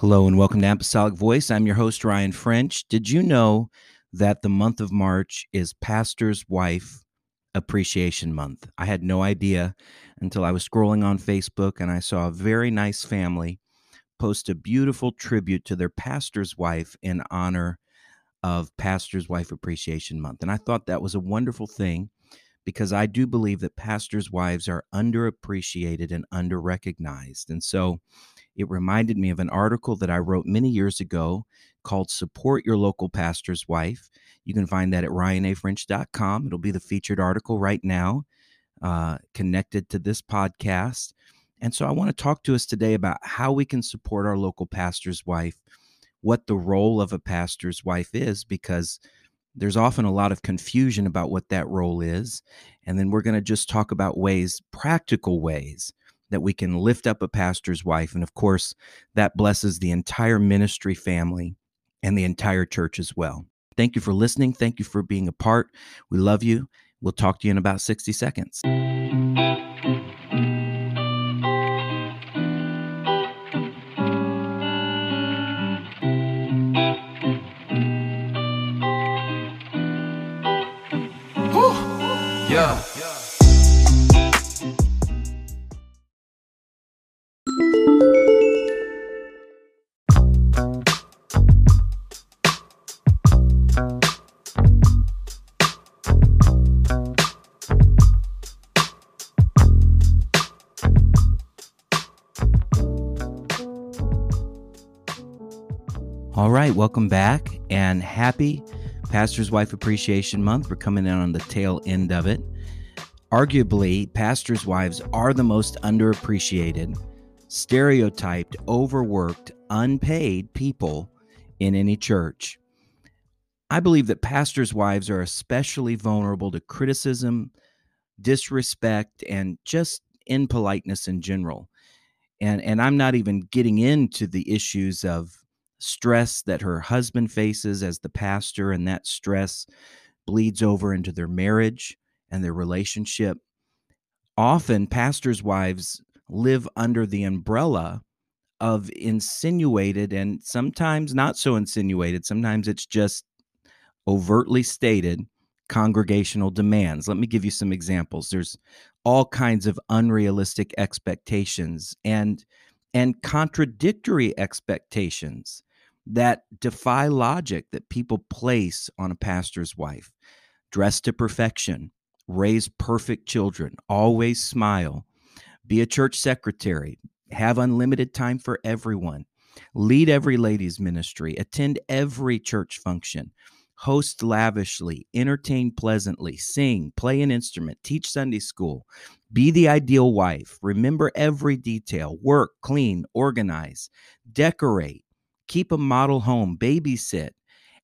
Hello and welcome to Apostolic Voice. I'm your host, Ryan French. Did you know that the month of March is Pastor's Wife Appreciation Month? I had no idea until I was scrolling on Facebook and I saw a very nice family post a beautiful tribute to their pastor's wife in honor of Pastor's Wife Appreciation Month. And I thought that was a wonderful thing because I do believe that pastors' wives are underappreciated and underrecognized. And so it reminded me of an article that I wrote many years ago called Support Your Local Pastor's Wife. You can find that at ryanafrench.com. It'll be the featured article right now uh, connected to this podcast. And so I want to talk to us today about how we can support our local pastor's wife, what the role of a pastor's wife is, because there's often a lot of confusion about what that role is. And then we're going to just talk about ways, practical ways, that we can lift up a pastor's wife. And of course, that blesses the entire ministry family and the entire church as well. Thank you for listening. Thank you for being a part. We love you. We'll talk to you in about 60 seconds. Welcome back and happy Pastor's Wife Appreciation Month. We're coming in on the tail end of it. Arguably, pastors' wives are the most underappreciated, stereotyped, overworked, unpaid people in any church. I believe that pastors' wives are especially vulnerable to criticism, disrespect, and just impoliteness in general. And, and I'm not even getting into the issues of stress that her husband faces as the pastor, and that stress bleeds over into their marriage and their relationship. Often, pastors' wives live under the umbrella of insinuated and sometimes not so insinuated, sometimes it's just overtly stated congregational demands. Let me give you some examples. There's all kinds of unrealistic expectations and and contradictory expectations that defy logic that people place on a pastor's wife. Dress to perfection, raise perfect children, always smile, be a church secretary, have unlimited time for everyone, lead every ladies' ministry, attend every church function, host lavishly, entertain pleasantly, sing, play an instrument, teach Sunday school, be the ideal wife, remember every detail, work, clean, organize, decorate, keep a model home, babysit.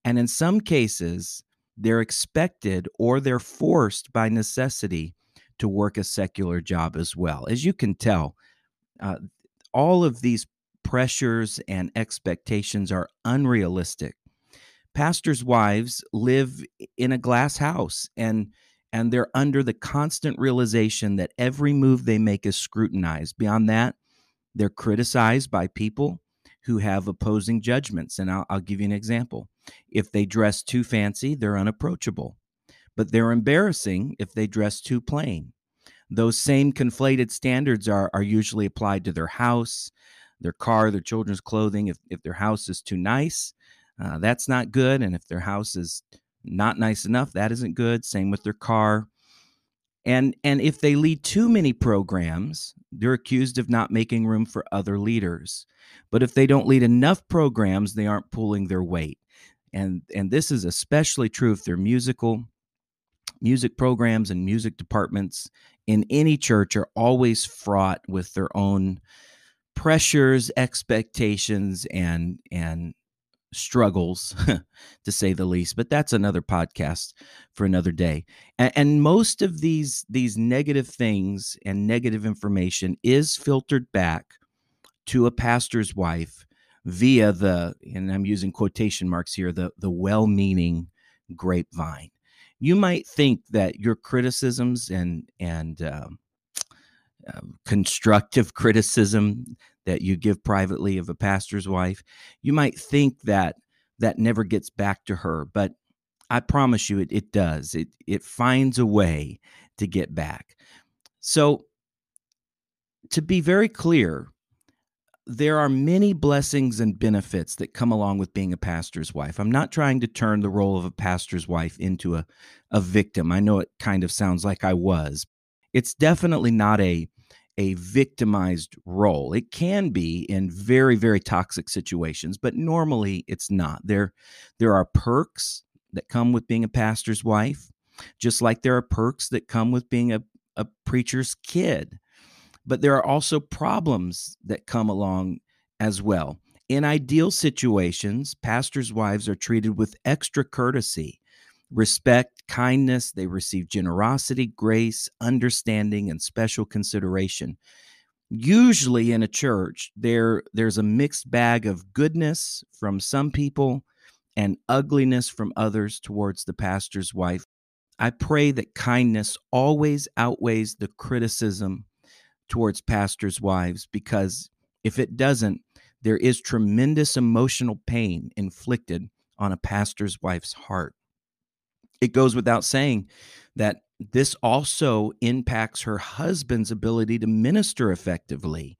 And in some cases, they're expected or they're forced by necessity to work a secular job as well. As you can tell, uh, all of these pressures and expectations are unrealistic. Pastors' wives live in a glass house and and they're under the constant realization that every move they make is scrutinized. Beyond that, they're criticized by people who have opposing judgments. And I'll, I'll give you an example. If they dress too fancy, they're unapproachable, but they're embarrassing if they dress too plain. Those same conflated standards are, are usually applied to their house, their car, their children's clothing. If, if their house is too nice, uh, that's not good. And if their house is not nice enough, that isn't good. Same with their car. And, and if they lead too many programs, they're accused of not making room for other leaders. But if they don't lead enough programs, they aren't pulling their weight. And, and this is especially true if they're musical. Music programs and music departments in any church are always fraught with their own pressures, expectations, and, and struggles, to say the least. But that's another podcast for another day. And, and, most of these these negative things and negative information is filtered back to a pastor's wife via the, and I'm using quotation marks here, the the well-meaning grapevine. You might think that your criticisms and and um, constructive criticism that you give privately of a pastor's wife, you might think that that never gets back to her, but I promise you it, it does. It it finds a way to get back. So to be very clear, there are many blessings and benefits that come along with being a pastor's wife. I'm not trying to turn the role of a pastor's wife into a, a victim. I know it kind of sounds like I was. It's definitely not a a victimized role. It can be in very very toxic situations, but normally it's not. There there are perks that come with being a pastor's wife, just like there are perks that come with being a, a preacher's kid. But there are also problems that come along as well. In ideal situations, pastors' wives are treated with extra courtesy, respect, kindness. They receive generosity, grace, understanding, and special consideration. Usually in a church, there, there's a mixed bag of goodness from some people and ugliness from others towards the pastor's wife. I pray that kindness always outweighs the criticism towards pastors' wives because if it doesn't, there is tremendous emotional pain inflicted on a pastor's wife's heart. It goes without saying that this also impacts her husband's ability to minister effectively.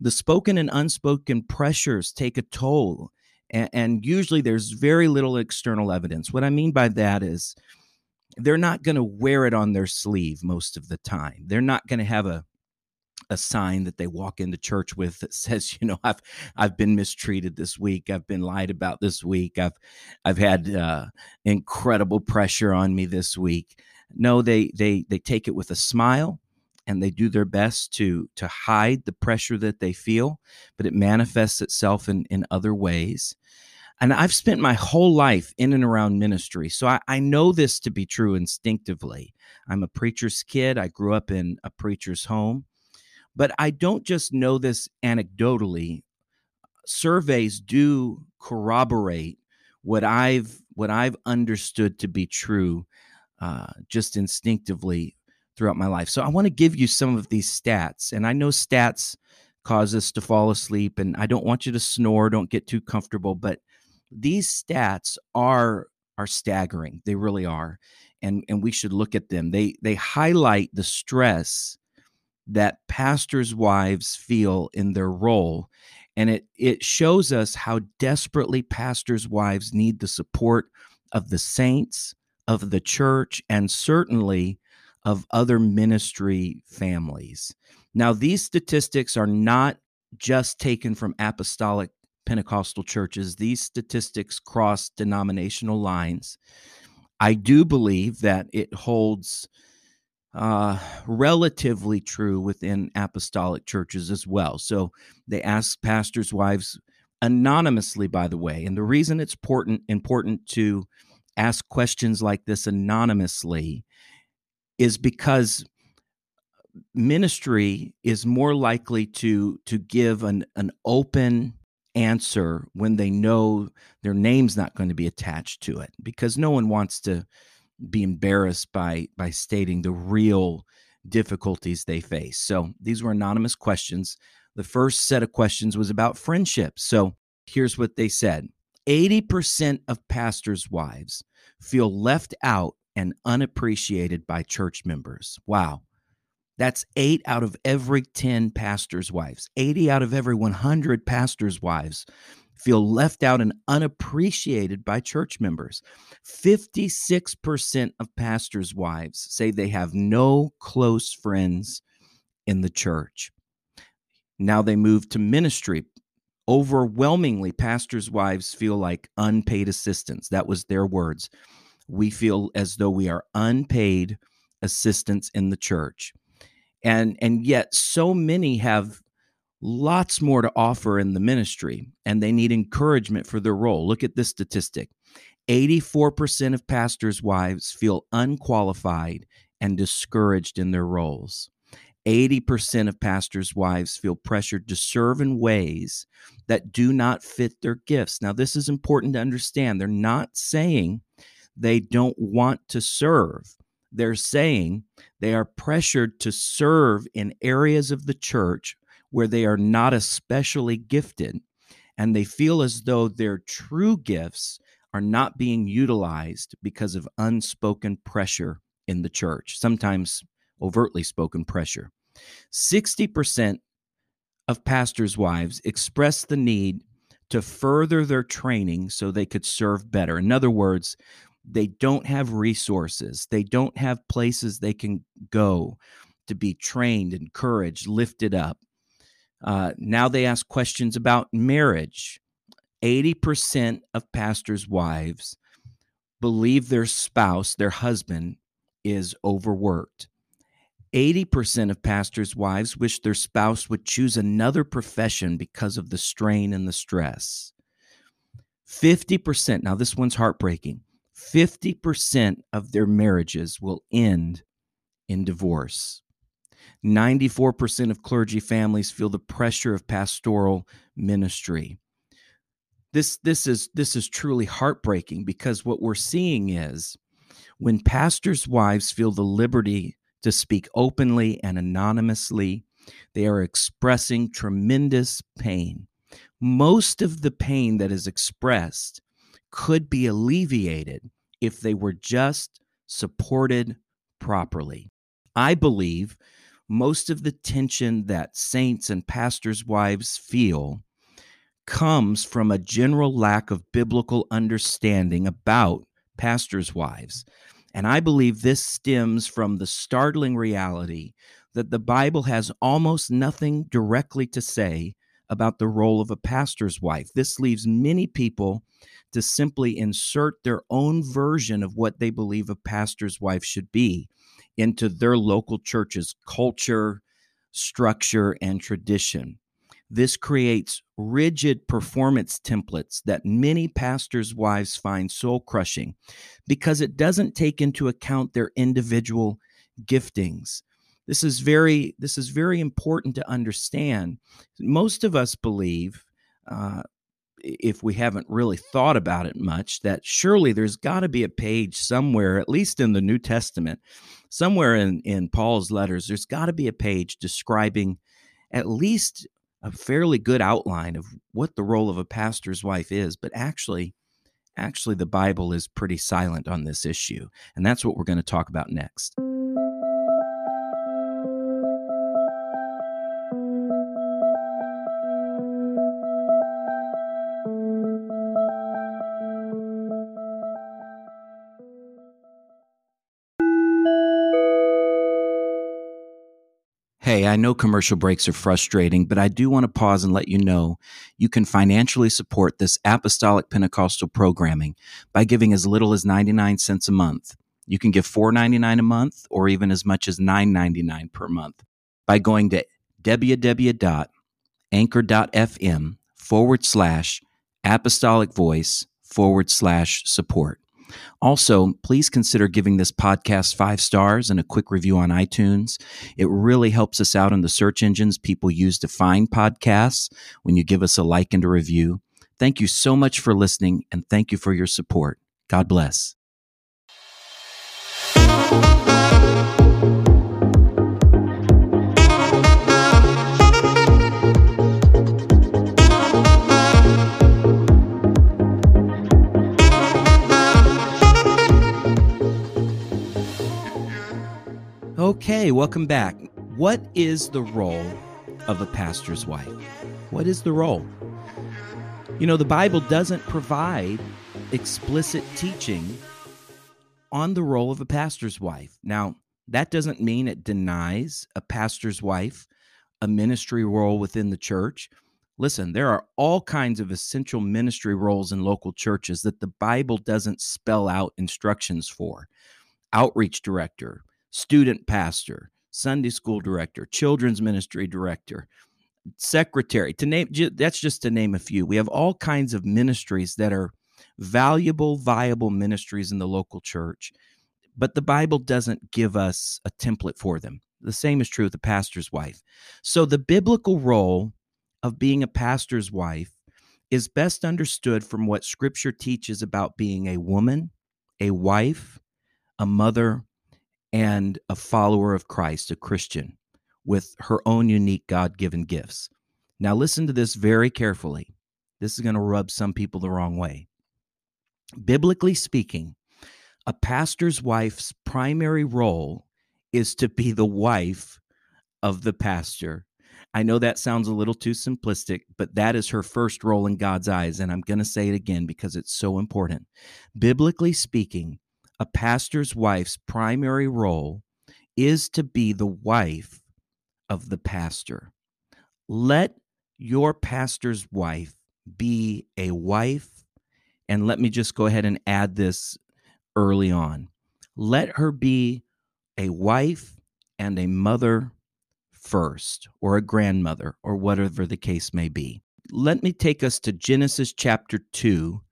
The spoken and unspoken pressures take a toll, and, and usually there's very little external evidence. What I mean by that is they're not going to wear it on their sleeve most of the time. They're not going to have a a sign that they walk into church with that says, you know, I've I've been mistreated this week. I've been lied about this week. I've I've had uh, incredible pressure on me this week. No, they they they take it with a smile and they do their best to to hide the pressure that they feel, but it manifests itself in in other ways. And I've spent my whole life in and around ministry. So I, I know this to be true instinctively. I'm a preacher's kid. I grew up in a preacher's home. But I don't just know this anecdotally. Surveys do corroborate what I've what I've understood to be true, uh, just instinctively throughout my life. So I want to give you some of these stats, and I know stats cause us to fall asleep, and I don't want you to snore. Don't get too comfortable, but these stats are are staggering. They really are, and and we should look at them. They they highlight the stress that pastors' wives feel in their role. And it, it shows us how desperately pastors' wives need the support of the saints, of the church, and certainly of other ministry families. Now, these statistics are not just taken from apostolic Pentecostal churches, these statistics cross denominational lines. I do believe that it holds uh, relatively true within apostolic churches as well. So they ask pastors' wives anonymously, by the way. And the reason it's important important to ask questions like this anonymously is because ministry is more likely to to give an an open answer when they know their name's not going to be attached to it because no one wants to be embarrassed by by stating the real difficulties they face. So these were anonymous questions. The first set of questions was about friendship. So here's what they said 80% of pastors' wives feel left out and unappreciated by church members. Wow. That's eight out of every 10 pastors' wives. 80 out of every 100 pastors' wives feel left out and unappreciated by church members. 56% of pastors' wives say they have no close friends in the church. Now they move to ministry. Overwhelmingly, pastors' wives feel like unpaid assistants. That was their words. We feel as though we are unpaid assistants in the church. And, and yet, so many have lots more to offer in the ministry and they need encouragement for their role. Look at this statistic 84% of pastors' wives feel unqualified and discouraged in their roles. 80% of pastors' wives feel pressured to serve in ways that do not fit their gifts. Now, this is important to understand. They're not saying they don't want to serve, they're saying they are pressured to serve in areas of the church where they are not especially gifted, and they feel as though their true gifts are not being utilized because of unspoken pressure in the church, sometimes overtly spoken pressure. 60% of pastors' wives express the need to further their training so they could serve better. In other words, they don't have resources, they don't have places they can go to be trained, encouraged, lifted up. Uh, now they ask questions about marriage. 80% of pastors' wives believe their spouse, their husband, is overworked. 80% of pastors' wives wish their spouse would choose another profession because of the strain and the stress. 50%, now this one's heartbreaking, 50% of their marriages will end in divorce. 94% of clergy families feel the pressure of pastoral ministry. This, this, is, this is truly heartbreaking because what we're seeing is when pastors' wives feel the liberty to speak openly and anonymously. They are expressing tremendous pain. Most of the pain that is expressed could be alleviated if they were just supported properly. I believe most of the tension that saints and pastors' wives feel comes from a general lack of biblical understanding about pastors' wives. And I believe this stems from the startling reality that the Bible has almost nothing directly to say about the role of a pastor's wife. This leaves many people to simply insert their own version of what they believe a pastor's wife should be into their local church's culture, structure, and tradition. This creates rigid performance templates that many pastors' wives find soul crushing because it doesn't take into account their individual giftings. This is very this is very important to understand. Most of us believe, uh, if we haven't really thought about it much, that surely there's got to be a page somewhere, at least in the New Testament, somewhere in in Paul's letters, there's got to be a page describing at least a fairly good outline of what the role of a pastor's wife is, but actually, actually, the Bible is pretty silent on this issue. And that's what we're going to talk about next. I know commercial breaks are frustrating, but I do want to pause and let you know you can financially support this apostolic Pentecostal programming by giving as little as 99 cents a month. You can give $4.99 a month or even as much as $9.99 per month by going to www.anchor.fm forward slash apostolic voice forward slash support. Also, please consider giving this podcast five stars and a quick review on iTunes. It really helps us out in the search engines people use to find podcasts when you give us a like and a review. Thank you so much for listening and thank you for your support. God bless. Okay, welcome back. What is the role of a pastor's wife? What is the role? You know, the Bible doesn't provide explicit teaching on the role of a pastor's wife. Now, that doesn't mean it denies a pastor's wife a ministry role within the church. Listen, there are all kinds of essential ministry roles in local churches that the Bible doesn't spell out instructions for. Outreach director, student pastor, Sunday school director, children's ministry director, secretary. To name that's just to name a few. We have all kinds of ministries that are valuable, viable ministries in the local church, but the Bible doesn't give us a template for them. The same is true with the pastor's wife. So the biblical role of being a pastor's wife is best understood from what scripture teaches about being a woman, a wife, a mother, and a follower of Christ, a Christian, with her own unique God given gifts. Now, listen to this very carefully. This is going to rub some people the wrong way. Biblically speaking, a pastor's wife's primary role is to be the wife of the pastor. I know that sounds a little too simplistic, but that is her first role in God's eyes. And I'm going to say it again because it's so important. Biblically speaking, a pastor's wife's primary role is to be the wife of the pastor. Let your pastor's wife be a wife. And let me just go ahead and add this early on. Let her be a wife and a mother first, or a grandmother, or whatever the case may be. Let me take us to Genesis chapter 2,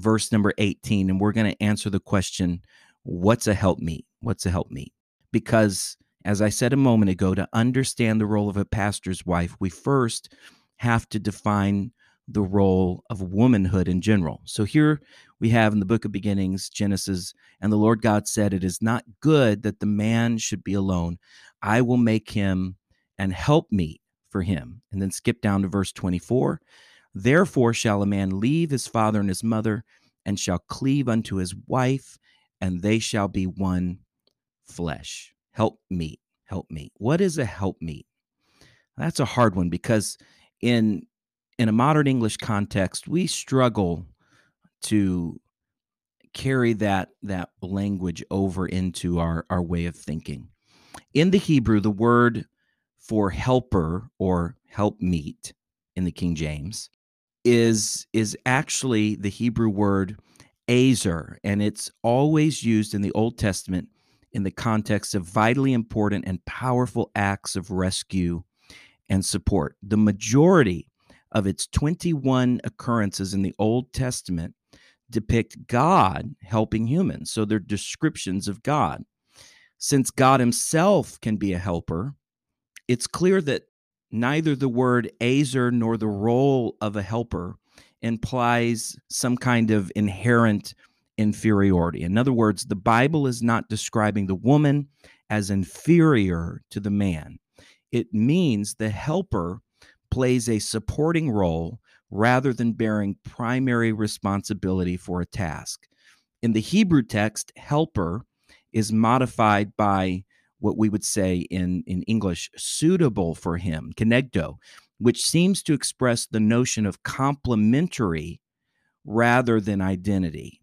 verse number 18, and we're going to answer the question what's a help helpmeet? What's a help helpmeet? Because, as I said a moment ago, to understand the role of a pastor's wife, we first have to define the role of womanhood in general. So here we have in the book of beginnings, Genesis, and the Lord God said, It is not good that the man should be alone. I will make him and help me for him. And then skip down to verse 24. Therefore shall a man leave his father and his mother and shall cleave unto his wife, and they shall be one flesh. Help me, help me. What is a help me? That's a hard one because in in a modern English context, we struggle to carry that that language over into our our way of thinking. In the Hebrew, the word for helper or helpmeet in the King James is is actually the Hebrew word azer, and it's always used in the Old Testament in the context of vitally important and powerful acts of rescue and support. The majority of its 21 occurrences in the Old Testament depict God helping humans. So they're descriptions of God. Since God himself can be a helper, it's clear that neither the word azer nor the role of a helper implies some kind of inherent inferiority. In other words, the Bible is not describing the woman as inferior to the man. It means the helper plays a supporting role rather than bearing primary responsibility for a task. In the Hebrew text, helper is modified by what we would say in, in English, suitable for him, kenegdo, which seems to express the notion of complementary rather than identity.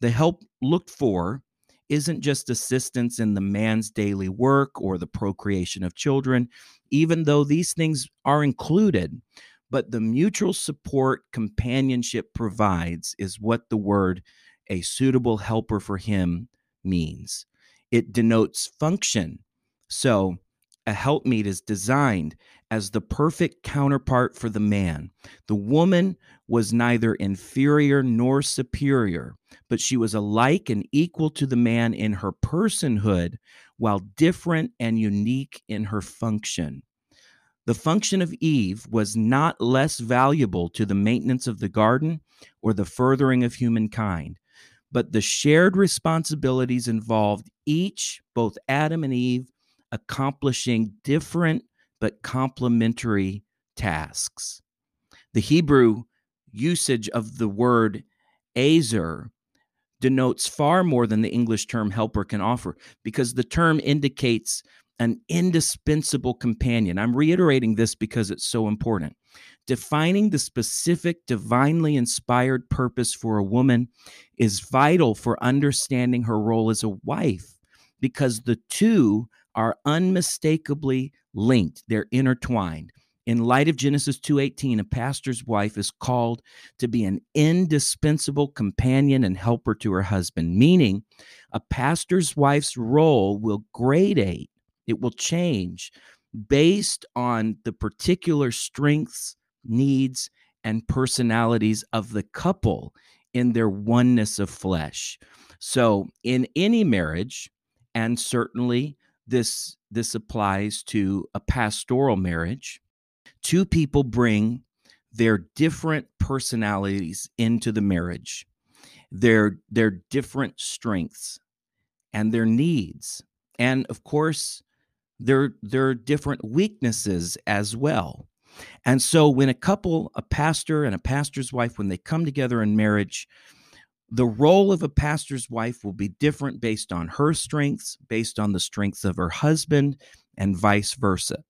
The help looked for isn't just assistance in the man's daily work or the procreation of children, even though these things are included. But the mutual support companionship provides is what the word a suitable helper for him means. It denotes function. So, a helpmeet is designed as the perfect counterpart for the man. The woman was neither inferior nor superior, but she was alike and equal to the man in her personhood, while different and unique in her function. The function of Eve was not less valuable to the maintenance of the garden or the furthering of humankind, but the shared responsibilities involved each, both Adam and Eve, accomplishing different but complementary tasks. The Hebrew usage of the word azer denotes far more than the English term helper can offer because the term indicates an indispensable companion. I'm reiterating this because it's so important. Defining the specific divinely inspired purpose for a woman is vital for understanding her role as a wife because the two are unmistakably linked, they're intertwined. In light of Genesis 2:18, a pastor's wife is called to be an indispensable companion and helper to her husband, meaning a pastor's wife's role will gradate, it will change based on the particular strengths, needs, and personalities of the couple in their oneness of flesh. So, in any marriage, and certainly this this applies to a pastoral marriage two people bring their different personalities into the marriage their their different strengths and their needs And of course, there, there are different weaknesses as well. And so when a couple, a pastor and a pastor's wife, when they come together in marriage, the role of a pastor's wife will be different based on her strengths, based on the strengths of her husband, and vice versa.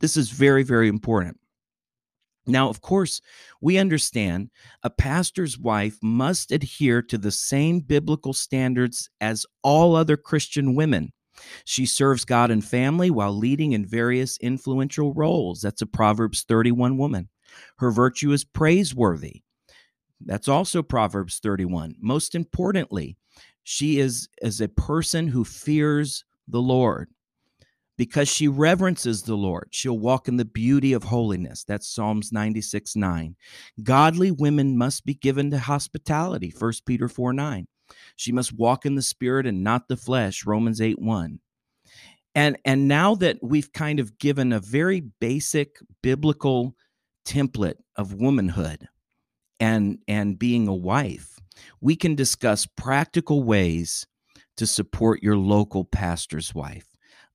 This is very, very important. Now, of course, we understand a pastor's wife must adhere to the same biblical standards as all other Christian women. She serves God and family while leading in various influential roles. That's a Proverbs 31 woman. Her virtue is praiseworthy. That's also Proverbs 31. Most importantly, she is as a person who fears the Lord because she reverences the Lord. She'll walk in the beauty of holiness. That's Psalms 96 9. Godly women must be given to hospitality. 1 Peter 4 9. She must walk in the spirit and not the flesh. Romans 8 1. And, and now that we've kind of given a very basic biblical template of womanhood and, and being a wife, we can discuss practical ways to support your local pastor's wife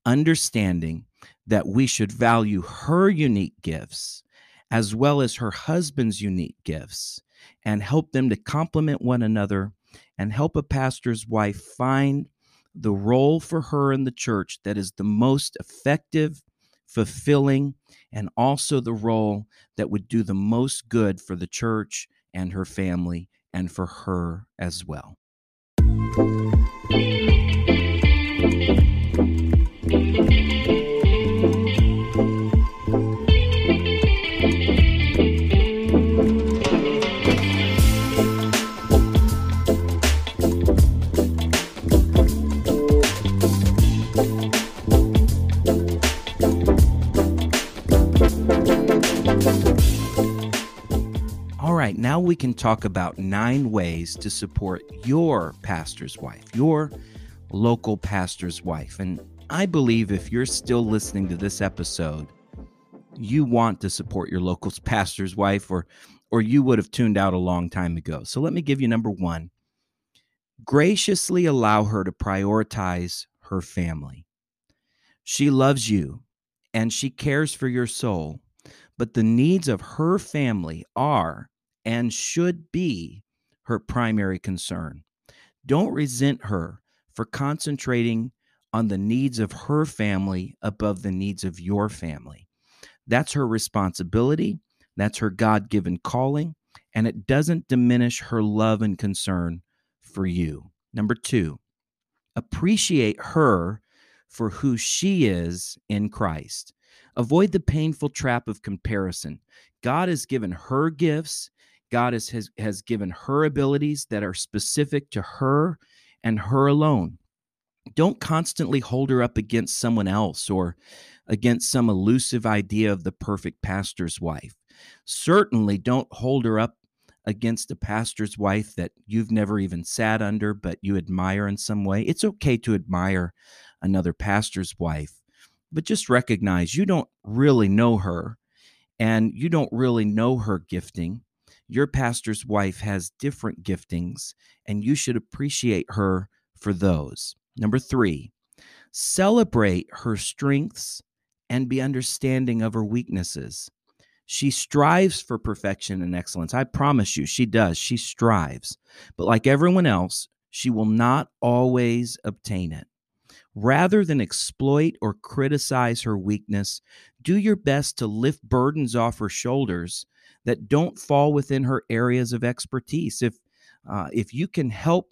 understanding that we should value her unique gifts as well as her husband's unique gifts and help them to complement one another and help a pastor's wife find the role for her in the church that is the most effective, fulfilling, and also the role that would do the most good for the church and her family and for her as well. Now we can talk about nine ways to support your pastor's wife, your local pastor's wife. And I believe if you're still listening to this episode, you want to support your local pastor's wife or or you would have tuned out a long time ago. So let me give you number 1. Graciously allow her to prioritize her family. She loves you and she cares for your soul, but the needs of her family are and should be her primary concern. Don't resent her for concentrating on the needs of her family above the needs of your family. That's her responsibility, that's her God given calling, and it doesn't diminish her love and concern for you. Number two, appreciate her for who she is in Christ. Avoid the painful trap of comparison. God has given her gifts God has, has, has given her abilities that are specific to her and her alone. Don't constantly hold her up against someone else or against some elusive idea of the perfect pastor's wife. Certainly don't hold her up against a pastor's wife that you've never even sat under, but you admire in some way. It's okay to admire another pastor's wife, but just recognize you don't really know her and you don't really know her gifting your pastor's wife has different giftings, and you should appreciate her for those. Number three, celebrate her strengths and be understanding of her weaknesses. She strives for perfection and excellence. I promise you, she does. She strives. But like everyone else, she will not always obtain it. Rather than exploit or criticize her weakness, do your best to lift burdens off her shoulders that don't fall within her areas of expertise. If uh, if you can help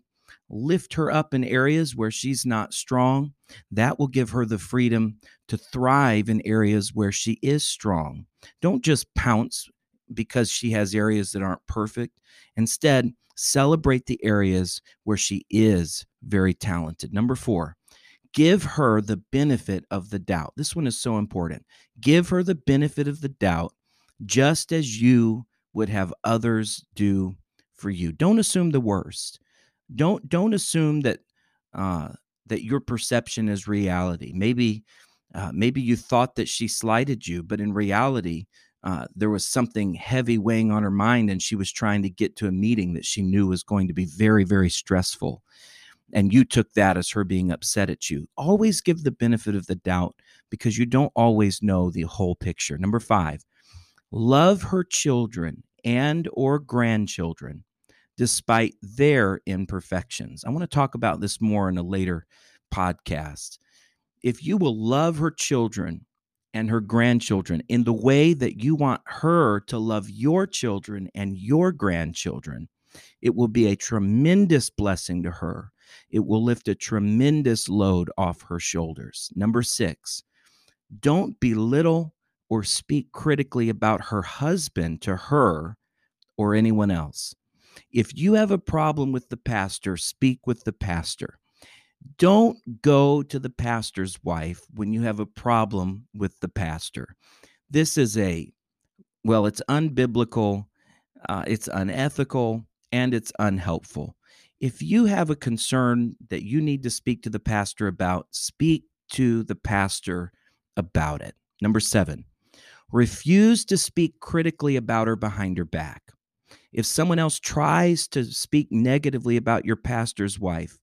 lift her up in areas where she's not strong, that will give her the freedom to thrive in areas where she is strong. Don't just pounce because she has areas that aren't perfect. Instead, celebrate the areas where she is very talented. Number four, give her the benefit of the doubt. This one is so important. Give her the benefit of the doubt just as you would have others do for you. Don't assume the worst. Don't don't assume that uh, that your perception is reality. Maybe uh, maybe you thought that she slighted you, but in reality, uh, there was something heavy weighing on her mind, and she was trying to get to a meeting that she knew was going to be very very stressful. and you took that as her being upset at you. Always give the benefit of the doubt because you don't always know the whole picture. Number 5, love her children and or grandchildren despite their imperfections. I want to talk about this more in a later podcast. If you will love her children and her grandchildren in the way that you want her to love your children and your grandchildren, it will be a tremendous blessing to her. It will lift a tremendous load off her shoulders. Number six, don't belittle or speak critically about her husband to her or anyone else. If you have a problem with the pastor, speak with the pastor. Don't go to the pastor's wife when you have a problem with the pastor. This is a, well, it's unbiblical, uh, it's unethical, and it's unhelpful. If you have a concern that you need to speak to the pastor about, speak to the pastor about it. Number seven, refuse to speak critically about her behind her back. If someone else tries to speak negatively about your pastor's wife,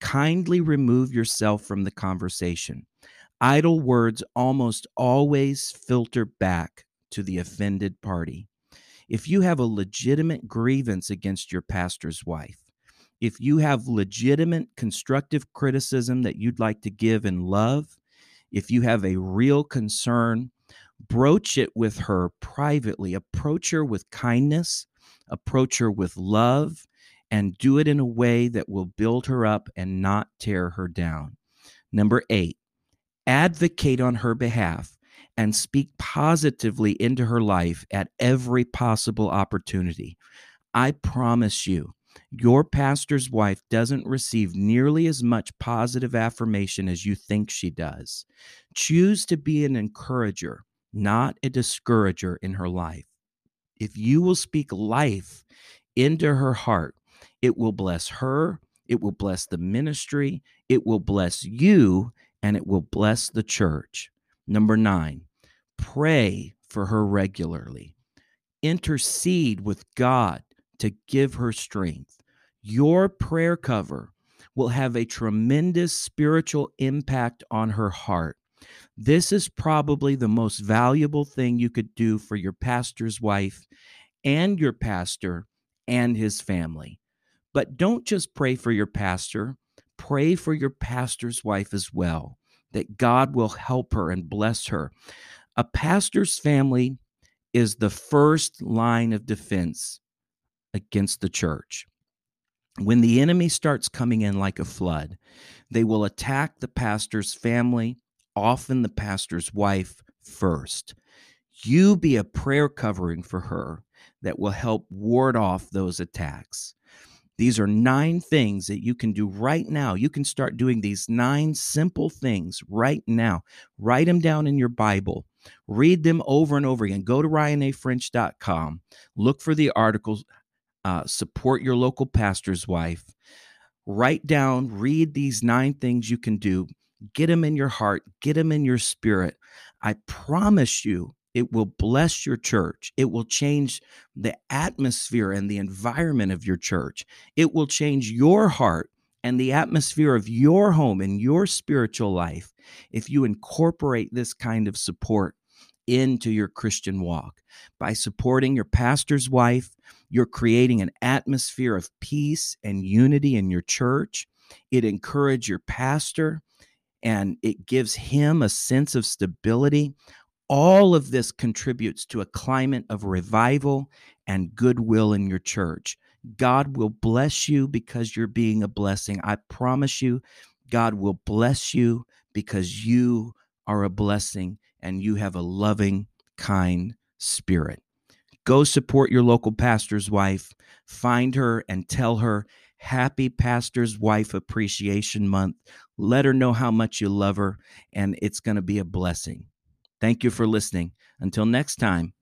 kindly remove yourself from the conversation. Idle words almost always filter back to the offended party. If you have a legitimate grievance against your pastor's wife, if you have legitimate constructive criticism that you'd like to give in love, if you have a real concern, broach it with her privately. Approach her with kindness, approach her with love, and do it in a way that will build her up and not tear her down. Number eight, advocate on her behalf and speak positively into her life at every possible opportunity. I promise you, your pastor's wife doesn't receive nearly as much positive affirmation as you think she does. Choose to be an encourager, not a discourager in her life. If you will speak life into her heart, it will bless her, it will bless the ministry, it will bless you, and it will bless the church. Number nine, pray for her regularly. Intercede with God to give her strength. Your prayer cover will have a tremendous spiritual impact on her heart. This is probably the most valuable thing you could do for your pastor's wife and your pastor and his family. But don't just pray for your pastor, pray for your pastor's wife as well, that God will help her and bless her. A pastor's family is the first line of defense against the church. When the enemy starts coming in like a flood, they will attack the pastor's family, often the pastor's wife first. You be a prayer covering for her that will help ward off those attacks. These are nine things that you can do right now. You can start doing these nine simple things right now. Write them down in your Bible. Read them over and over again. Go to ryanafrench.com. Look for the articles. Uh, support your local pastor's wife. Write down, read these nine things you can do. Get them in your heart, get them in your spirit. I promise you, it will bless your church. It will change the atmosphere and the environment of your church. It will change your heart and the atmosphere of your home and your spiritual life if you incorporate this kind of support into your Christian walk. By supporting your pastor's wife, you're creating an atmosphere of peace and unity in your church. It encourages your pastor and it gives him a sense of stability all of this contributes to a climate of revival and goodwill in your church. God will bless you because you're being a blessing. I promise you, God will bless you because you are a blessing and you have a loving, kind spirit. Go support your local pastor's wife. Find her and tell her, Happy Pastor's Wife Appreciation Month. Let her know how much you love her, and it's going to be a blessing. Thank you for listening. Until next time,